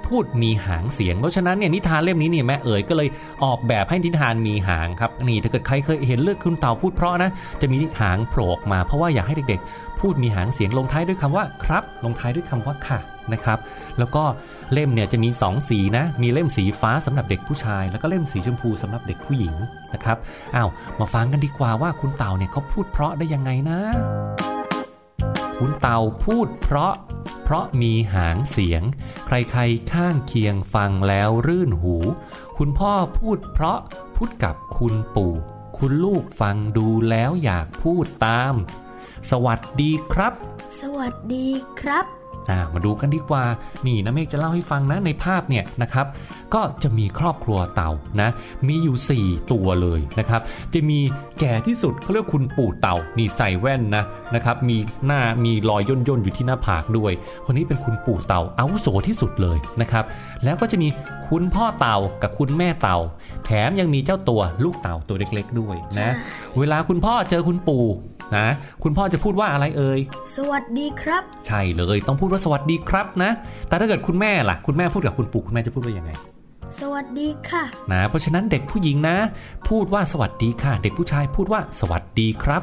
พูดมีหางเสียง เพราะฉะนั้นเนี่ยนิทานเล่มนี้เนี่ยแม่เอ๋ยก็เลยออกแบบให้นิทานมีหางครับนี่ถ้าเกิดใครเคยเห็นเลือกคุณเต่าพูดเพราะนะจะมีหางโผล่ออกมาเพราะว่าอยากให้เด็กๆ พูดมีหางเสียงลงท้ายด้วยคำว่าครับ ลงท้ายด้วยคำว่าค่ะ นะครับ แล้วก็เล่มเนี่ยจะมี 2 สีนะ มีเล่มสีฟ้าสำหรับเด็กผู้ชาย แล้วก็เล่มสีชมพูสำหรับเด็กผู้หญิงนะครับอ้าวมาฟังกันดีกว่าว่าคุณเต่าเนี่ยเขาพูดเพราะได้ยังไงนะ คุณเต่าพูดเพราะ เพราะมีหางเสียง ใครๆข้างเคียงฟังแล้วรื่นหู คุณพ่อพูดเพราะพูดกับคุณปู่ คุณลูกฟังดูแล้วอยากพูดตาม สวัสดีครับ สวัสดีครับ อ่ามาดูกันดีกว่านี่นะเมฆจะเล่าให้ฟังนะในภาพเนี่ยนะครับ ก็จะมีครอบครัวเต่านะ มีอยู่ 4 ตัวเลยนะครับ จะมีแก่ที่สุดเขาเรียกคุณปู่เต่านี่ใส่แว่นนะนะครับ มีหน้ามีรอยย่นย่นๆอยู่ที่หน้าผากด้วย คนนี้เป็นคุณปู่เต่าอาวุโสที่สุดเลยนะครับ แล้วก็จะมีคุณพ่อเต่ากับคุณแม่เต่า แถมยังมีเจ้าตัวลูกเต่าตัวเล็ก ๆ ด้วยนะ เวลาคุณพ่อเจอคุณปู่ นะ คุณพ่อจะพูดว่าอะไรเอ่ย สวัสดีครับ ใช่เลยต้องพูดว่าสวัสดีครับนะ แต่ถ้าเกิดคุณแม่ล่ะ คุณแม่พูดกับคุณปู่คุณแม่จะพูดว่ายังไง สวัสดีค่ะ นะ เพราะฉะนั้นเด็กผู้หญิงนะ พูดว่าสวัสดีค่ะ เด็กผู้ชายพูดว่าสวัสดีครับ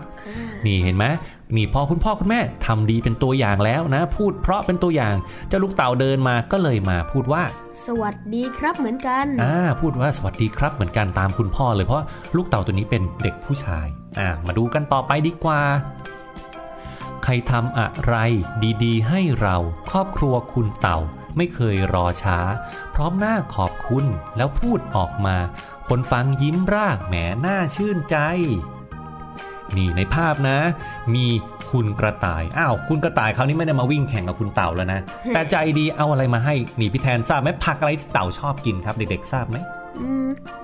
นี่เห็นไหมนี่พอคุณพ่อคุณแม่ทำดีเป็นตัวอย่างแล้วนะ พูดเพราะเป็นตัวอย่าง เจ้าลูกเต่าเดินมาก็เลยมาพูดว่า สวัสดีครับเหมือนกันอ่าพูดว่าสวัสดีครับเหมือนกันตามคุณพ่อเลยเพราะลูกเต่าตัวนี้เป็นเด็กผู้ชาย อ่ามาดูกันต่อไปดีกว่า ใครทำอะไรดีๆ ให้เราครอบครัวคุณเต่าไม่เคยรอช้า พร้อมหน้าขอบคุณแล้วพูดออกมา คนฟังยิ้มร่าแหมหน้าชื่นใจ นี่ในภาพนะ มีคุณกระต่าย อ้าว คุณกระต่ายคราวนี้ไม่ได้มาวิ่งแข่งกับคุณเต่าแล้วนะ แต่ใจดีเอาอะไรมาให้ นี่พี่แทนทราบไหมผักอะไรที่เต่าชอบกินครับ เด็กๆทราบไหม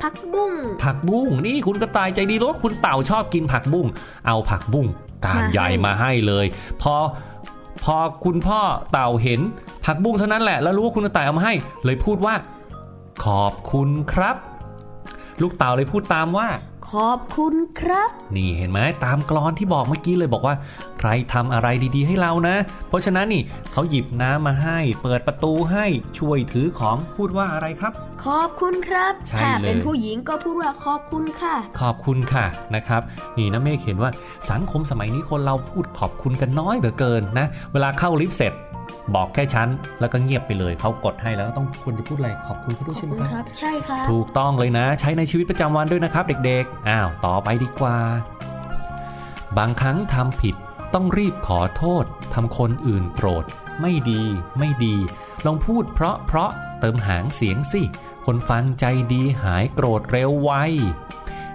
ผักบุ้ง ผักบุ้งนี่คุณกระต่ายใจดีรู้ว่าคุณเต่าชอบกินผักบุ้ง เอาผักบุ้งกานใหญ่มาให้เลย พอพอคุณพ่อเต่าเห็น ผักบุ้งเท่านั้นแหละ แล้วรู้ว่าคุณกระต่ายเอามาให้ เลยพูดว่า ขอบคุณครับ ลูกเต่าเลยพูดตามว่า ขอบคุณครับ นี่เห็นไหมตามกรอนที่บอกเมื่อกี้เลยบอกว่า ใครทำอะไรดีๆ ให้เรานะ เพราะฉะนั้นนี่เขาหยิบน้ำมาให้ เปิดประตูให้ช่วยถือของพูดว่าอะไรครับ ขอบคุณครับใช่ถ้าเลยเป็นผู้หญิงก็พูดว่าขอบคุณค่ะ ขอบคุณค่ะนะครับ นี่นะเมฆเห็นว่าสังคมสมัยนี้คนเราพูดขอบคุณกันน้อยเหลือเกินนะ เวลาเข้าลิฟต์เสร็จ บอกแค่ชั้นแล้วก็เงียบไปเลยเขากดให้แล้วต้องควรจะพูดอะไรขอบคุณเขาด้วยใช่ไหมครับครับใช่ครับถูกต้องเลยนะ ใช้ในชีวิตประจำวันด้วยนะครับ เด็กๆ อ้าวต่อไปดีกว่า บางครั้งทำผิดต้องรีบขอโทษทำคนอื่นโกรธ ไม่ดี ไม่ดี ลองพูดเพราะเพราะเติมหางเสียงสิคนฟังใจดีหายโกรธเร็วไว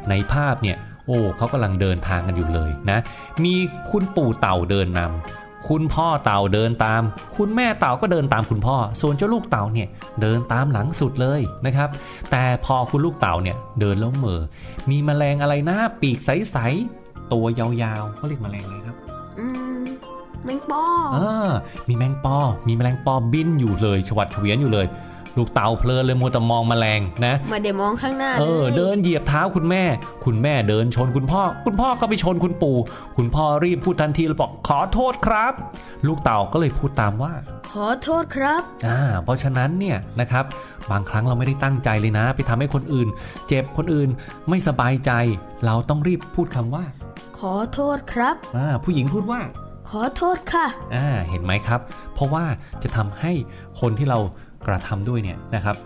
ในภาพเนี่ยโอ้เขากำลังเดินทางกันอยู่เลยนะ มีคุณปู่เต่าเดินนำ คุณพ่อเต่าเดินตาม คุณแม่เต่าก็เดินตามคุณพ่อ ส่วนเจ้าลูกเต่าเนี่ยเดินตามหลังสุดเลยนะครับ แต่พอคุณลูกเต่าเนี่ยเดินแล้วเหม่อมีแมลงอะไรนะปีกใสๆตัวยาวๆเขาเรียกแมลงอะไรครับอืมแมงปอเออมีแมงปอ มีแมลงปอบินอยู่เลย ชวัดเฉวียนอยู่เลย ลูกเต่าเพลินเลยมัวแต่มองแมลงนะไมาเดี๋ยวมองข้างหน้าเออลยเดินเหยียบเท้าคุณแม่ คุณแม่เดินชนคุณพ่อ คุณพ่อก็ไปชนคุณปู่ คุณพ่อรีบพูดทันทีแล้วบอกขอโทษครับ ลูกเต่าก็เลยพูดตามว่า ขอโทษครับอ่าเพราะฉะนั้นเนี่ยนะครับบางครั้งเราไม่ได้ตั้งใจเลยนะ ไปทำให้คนอื่น เจ็บคนอื่นไม่สบายใจ เราต้องรีบพูดคำว่า ขอโทษครับอ่าผู้หญิงพูดว่าขอโทษค่ะอ่าเห็นไหมครับ เพราะว่าจะทำให้คนที่เรา กระทำด้วยเนี่ยนะครับ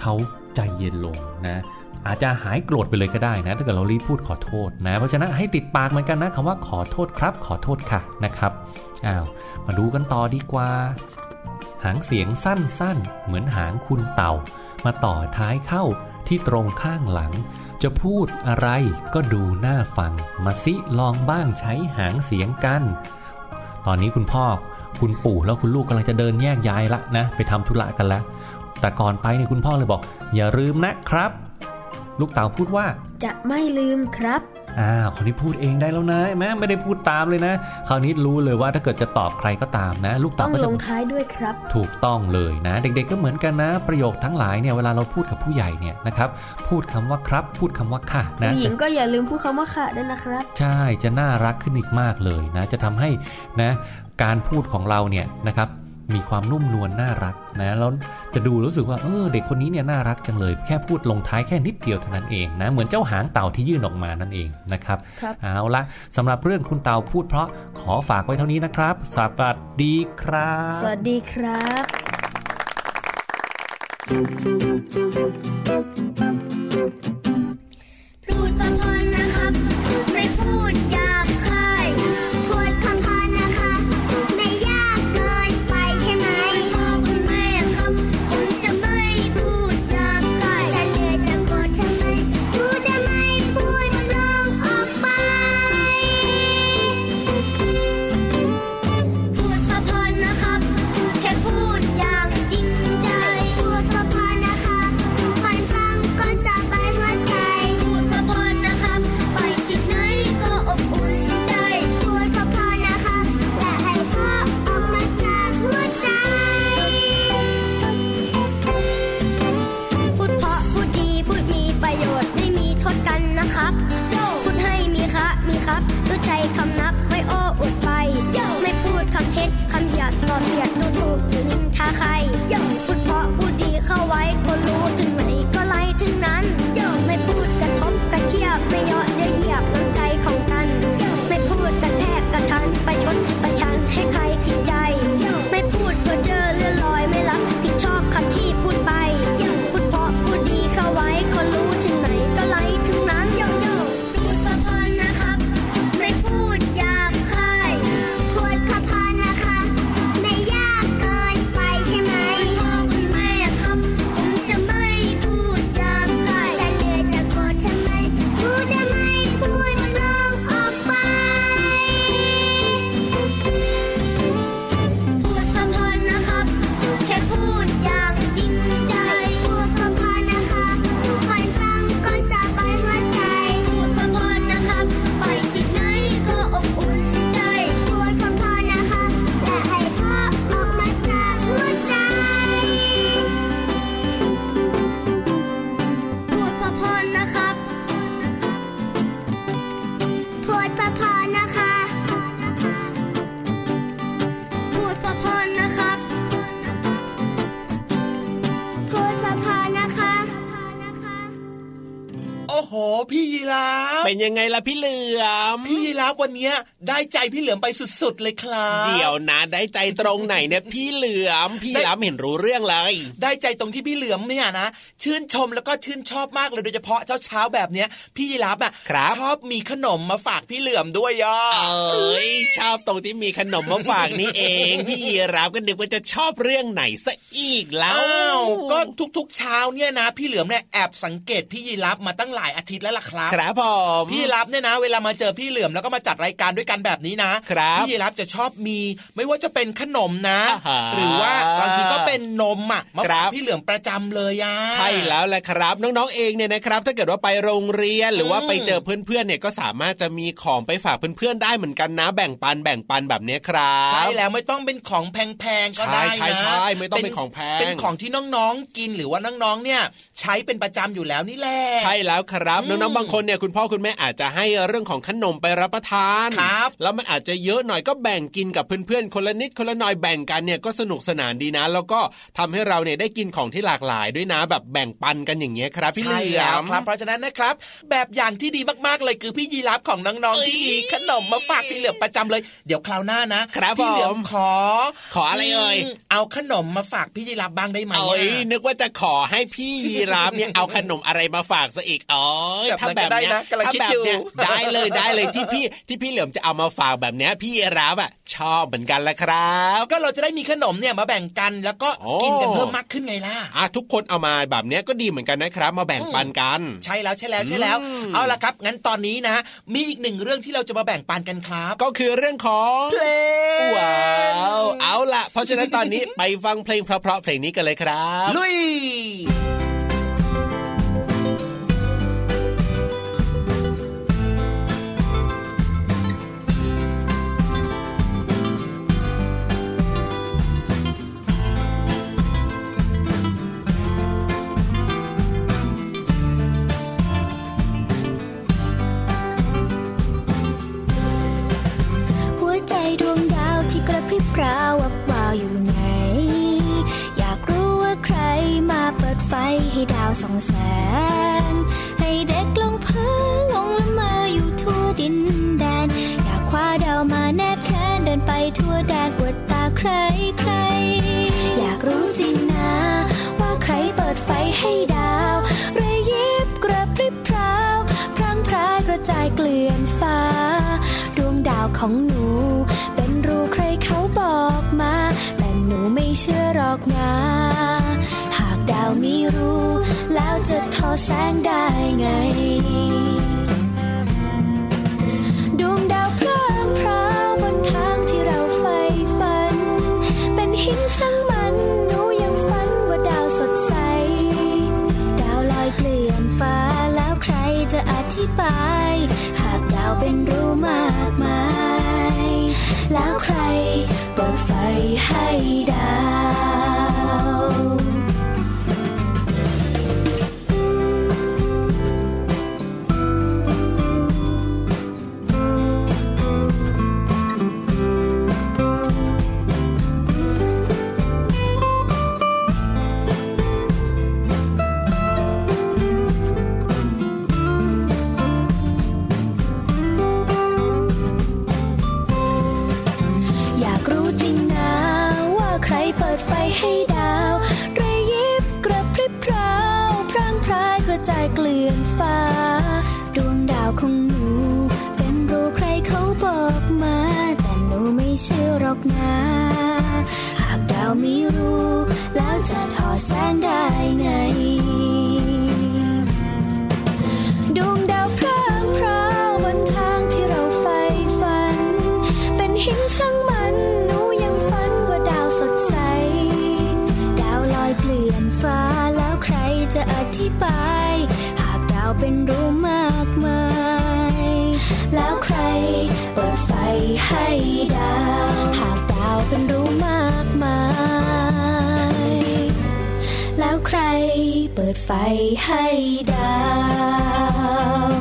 เขาใจเย็นลงนะอาจจะหายโกรธไปเลยก็ได้นะถ้าเกิดเรารีบพูดขอโทษนะ เพราะฉะนั้นให้ติดปากเหมือนกันนะคำว่าขอโทษครับ ขอโทษค่ะนะครับอ้าวมาดูกันต่อดีกว่า หางเสียงสั้นๆ เหมือนหางคุณเต่า มาต่อท้ายเข้าที่ตรงข้างหลัง จะพูดอะไรก็ดูหน่าฟัง มาสิลองบ้างใช้หางเสียงกัน ตอนนี้คุณพ่อ คุณปู่แล้วคุณลูกกำลังจะเดินแยกย้ายละนะไปทำธุระกันแล้ว แต่ก่อนไปเนี่ยคุณพ่อเลยบอก อย่าลืมนะครับ ลูกเต่าพูดว่า จะไม่ลืมครับอ้าวคนนี้พูดเองได้แล้วนะแม้ไม่ได้พูดตามเลยนะ คราวนี้รู้เลยว่าถ้าเกิดจะตอบใครก็ตามนะ ลูกต้เต่าองก็ลจะงท้ายด้วยครับ ถูกต้องเลยนะ เด็กๆก็เหมือนกันนะ ประโยคทั้งหลายเนี่ยเวลาเราพูดกับผู้ใหญ่เนี่ยนะครับพูดคำว่าครับ พูดคำว่าค่ะนะผู้หญิงจะก็อย่าลืมพูดคำว่าค่ะด้วยนะครับ ใช่จะน่ารักขึ้นอีกมากเลยนะ จะทำให้นะ การพูดของเราเนี่ยนะครับมีความนุ่มนวลน่ารักนะแล้วจะดูรู้สึกว่าเออเด็กคนนี้เนี่ยน่ารักจังเลย แค่พูดลงท้ายแค่นิดเดียวเท่านั้นเองนะเหมือนเจ้าหางเต่าที่ยื่นออกมานั่นเองนะครับครับเอาละสำหรับเรื่องคุณเต่าพูดเพราะขอฝากไว้เท่านี้นะครับ สวัสดีครับ สวัสดีครับ พูดพอๆนะครับ พี่เหลือม พี่ยีราฟวันเนี้ย ได้ใจพี่เหลือมไปสุดๆเลยครับเดี๋ยวนะ ได้ใจตรงไหนเนี่ยพี่เหลือมพี่รับเห็นรู้เรื่องเลย ได้ใจตรงที่พี่เหลือมเนี่ยนะชื่นชมแล้วก็ชื่นชอบมากเลยโดยเฉพาะเช้าเช้าๆแบบเนี้ย พี่ยีราฟอะครับชอบมีขนมมาฝากพี่เหลือมด้วยย่อเอ้ยชอบตรงที่มีขนมมาฝากนี่เอง พี่ยีรับก็นึกว่าจะชอบเรื่องไหนซะอีกแล้วอ้าวก็ทุกๆเช้าเนี่ยนะ พี่เหลือมเนี่ยแอบสังเกตพี่ยีราฟมาตั้งหลายอาทิตย์แล้วล่ะครับครับผมพี่ยีรับเนี่ยนะ เวลามาเจอพี่เหลือมแล้วก็มาจัดรายการด้วยกันแบบนี้นะครับพี่ยีรับจะชอบมีไม่ว่าจะเป็นขนมนะอ่าฮะหรือว่าบางทีก็เป็นนมอะมาครัฝากบพี่เหลือมประจำเลยอะใช่แล้วแหละครับ น้องๆเองเนี่ยนะครับ ถ้าเกิดว่าไปโรงเรียนหรือว่าอืมไปเจอเพื่อนๆเนี่ยก็สามารถจะมีของไปฝากเพื่อนๆได้เหมือนกันนะ แบ่งปันแบ่งปันแบบเนี้ยครับใช่แล้วไม่ต้องเป็นของแพงๆก็ได้นะใช่ใช่ไม่ต้องเป็นของแพงเป็นของที่น้องๆกินหรือว่าน้องๆเนี่ยใช้เป็นประจำอยู่แล้วนี่แหละใช่แล้วครับอืมน้องๆบางคนเนี่ยคุณพ่อคุณแม่อาจจะให้เรื่องของขนมไปรับประทานครับแล้วมันอาจจะเยอะหน่อยก็แบ่งกินกับเพื่อนๆคนละนิดคนละหน่อยแบ่งกันเนี่ยก็สนุกสนานดีนะ แล้วก็ทำให้เราเนี่ยได้กินของที่หลากหลายด้วยนะ แบบแบ่งปันกันอย่างเงี้ยครับพี่เหใช่ลือแล้วมครับเพราะฉะนั้นนะครับ แบบอย่างที่ดีมากๆเลยคือพี่ยีรับของน้องๆที่มีขนมมาฝากพี่เหลือมประจำเลย เดี๋ยวคราวหน้านะครับพี่เหลือผมมขอ ขออะไรเอ่ยมเอาขนมมาฝากพี่ยีรับบ้างได้ไหมเอ้ยอะนึกว่าจะขอให้พี่ยีราฟเนี่ยเอาขนมอะไรมาฝากซะอีกอ๋อแบบถ้านั้นแบบก็ได้เนี้ยนะกำลังถ้าคิดแบบอยู่เนี้ยได้เลยได้เลยที่พี่ที่พี่เหลือมจะเอามาฝากแบบเนี้ยพี่ยีราฟอะชอบเหมือนกันแหละครับ ก็เราจะได้มีขนมเนี่ยมาแบ่งกันแล้วก็โอ้กินกันเพิ่มมากขึ้นไงล่ะอะทุกคนเอามาแบบเนี้ยก็ดีเหมือนกันนะครับ มาแบ่งปันกัน ใช่แล้วใช่แล้วใช่แล้วอืมเอาละครับ งั้นตอนนี้นะ มีอีกหนึ่งเรื่องที่เราจะมาแบ่งปันกันครับ ก็คือเรื่องของเพลงว้าวเอาล่ะเพราะฉะนั้นตอนนี้ไปฟังเพลงเพราะๆเพลงนี้กันเลยครับ ลุย ไฟให้ดาวส่องแสง ให้เด็กลงพื้นลงละเมออยู่ทั่วดินแดน อยากคว้าดาวมาแนบแขนเดินไปทั่วแดนอวดตาใครใคร อยากรู้จริงนะ ว่าใครเปิดไฟให้ดาวรยิบกระพริบพราวพรางพรายกระจายเกลื่อนฟ้า ดวงดาวของหนู เป็นรูใครเขาบอกมา แต่หนูไม่เชื่อหรอกนะ หากดาวมีรู้ แล้วจะทอแสงได้ไง ดวงดาวพร่างพร้าวบนทางที่เราใฝ่ฝัน เป็นหินช่างมันหนูยังฝันว่าดาวสดใส ดาวลอยเกลื่อนฟ้าแล้วใครจะอธิบาย หากดาวเป็นรู้มากมาย แล้วใครเปิดไฟให้ดาว ฟให้ดาว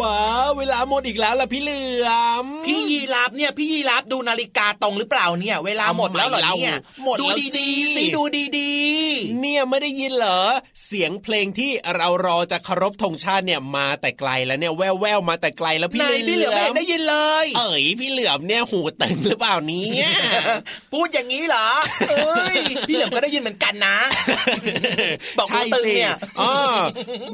ว้าวเวลาหมดอีกแล้วล่ะพี่เหลือม พี่ยีรับเนี่ยพี่ยีรับดูนาฬิกาตรงหรือเปล่าเนี่ย เวลาหมดแล้วเหรอเนี่ยหมดดูแล้วดีๆสิดูดีๆเนี่ยไม่ได้ยินเหรอเสียงเพลงที่เรารอจะเคารพธงชาติเนี่ยมาแต่ไกลแล้วเนี่ยแววแววๆมาแต่ไกลแล้วพี่ไหนพี่เหลือมไม่เห็นได้ยินเลย เอ๋ยพี่เหลือมเนี่ยหูตึงหรือเปล่าเนี่ยพูดอย่างนี้เหรอเอ้ยพี่เหลือมก็ได้ยินเหมือนกันนะบอกใช่หูตึงสิเนี่ยอ๋อ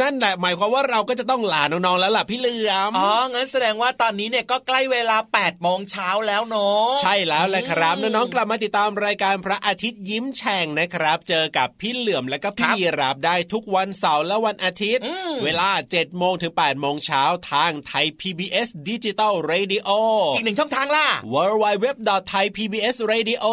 นั่นแหละหมายความว่าเราก็จะต้องลาน้องๆแล้วล่ะพี่เหลือมอ๋องั้นแสดงว่าตอนนี้เนี่ยก็ใกล้เวลา8ปดโมงเช้าแล้วเนาะใช่แล้วแหละครับน้องๆกลับมาติดตามรายการพระอาทิตย์ยิ้มแฉ่งนะครับ เจอกับพี่เหลือมและก็พี่ยีรับได้ทุกวันเสาร์และวันอาทิตย์ เวลา7โมงถึง8โมงเช้าทางไทย PBS Digital Radio อีกหนึ่งช่องทางล่ะ w w w t h a i p b s r a d i o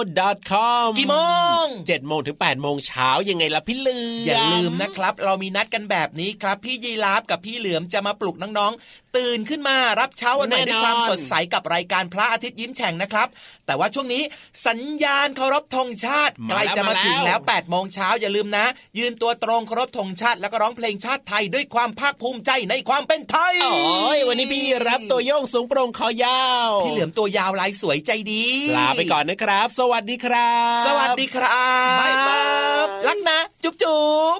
c o m กี่โมง7โมงถึง8โมงเช้ายังไงล่ะพี่เหลือมอย่าลืมนะครับ เรามีนัดกันแบบนี้ครับ พี่ยีราฟกับพี่เหลือมจะมาปลุกน้องๆตื่นขึ้นมารับเช้าวันใหม่แน่นอนด้วยความสดใสกับรายการพระอาทิตย์ยิ้มแฉ่งนะครับ แต่ว่าช่วงนี้สัญญาณเคารพธงชาติใกล้จะมาถึงแล้ว8โมงเช้าอย่าลืมนะ ยืนตัวตรงเคารพธงชาติ แล้วก็ร้องเพลงชาติไทยด้วยความภาคภูมิใจในความเป็นไทยโอ้ยวันนี้พี่รับตัวโยงสูงโปร่งคอยาวพี่เหลือมตัวยาวลายสวยใจดีลาไปก่อนนะครับ สวัสดีครับ สวัสดีครับบายบายรักนะ จุ๊บจุ๊บ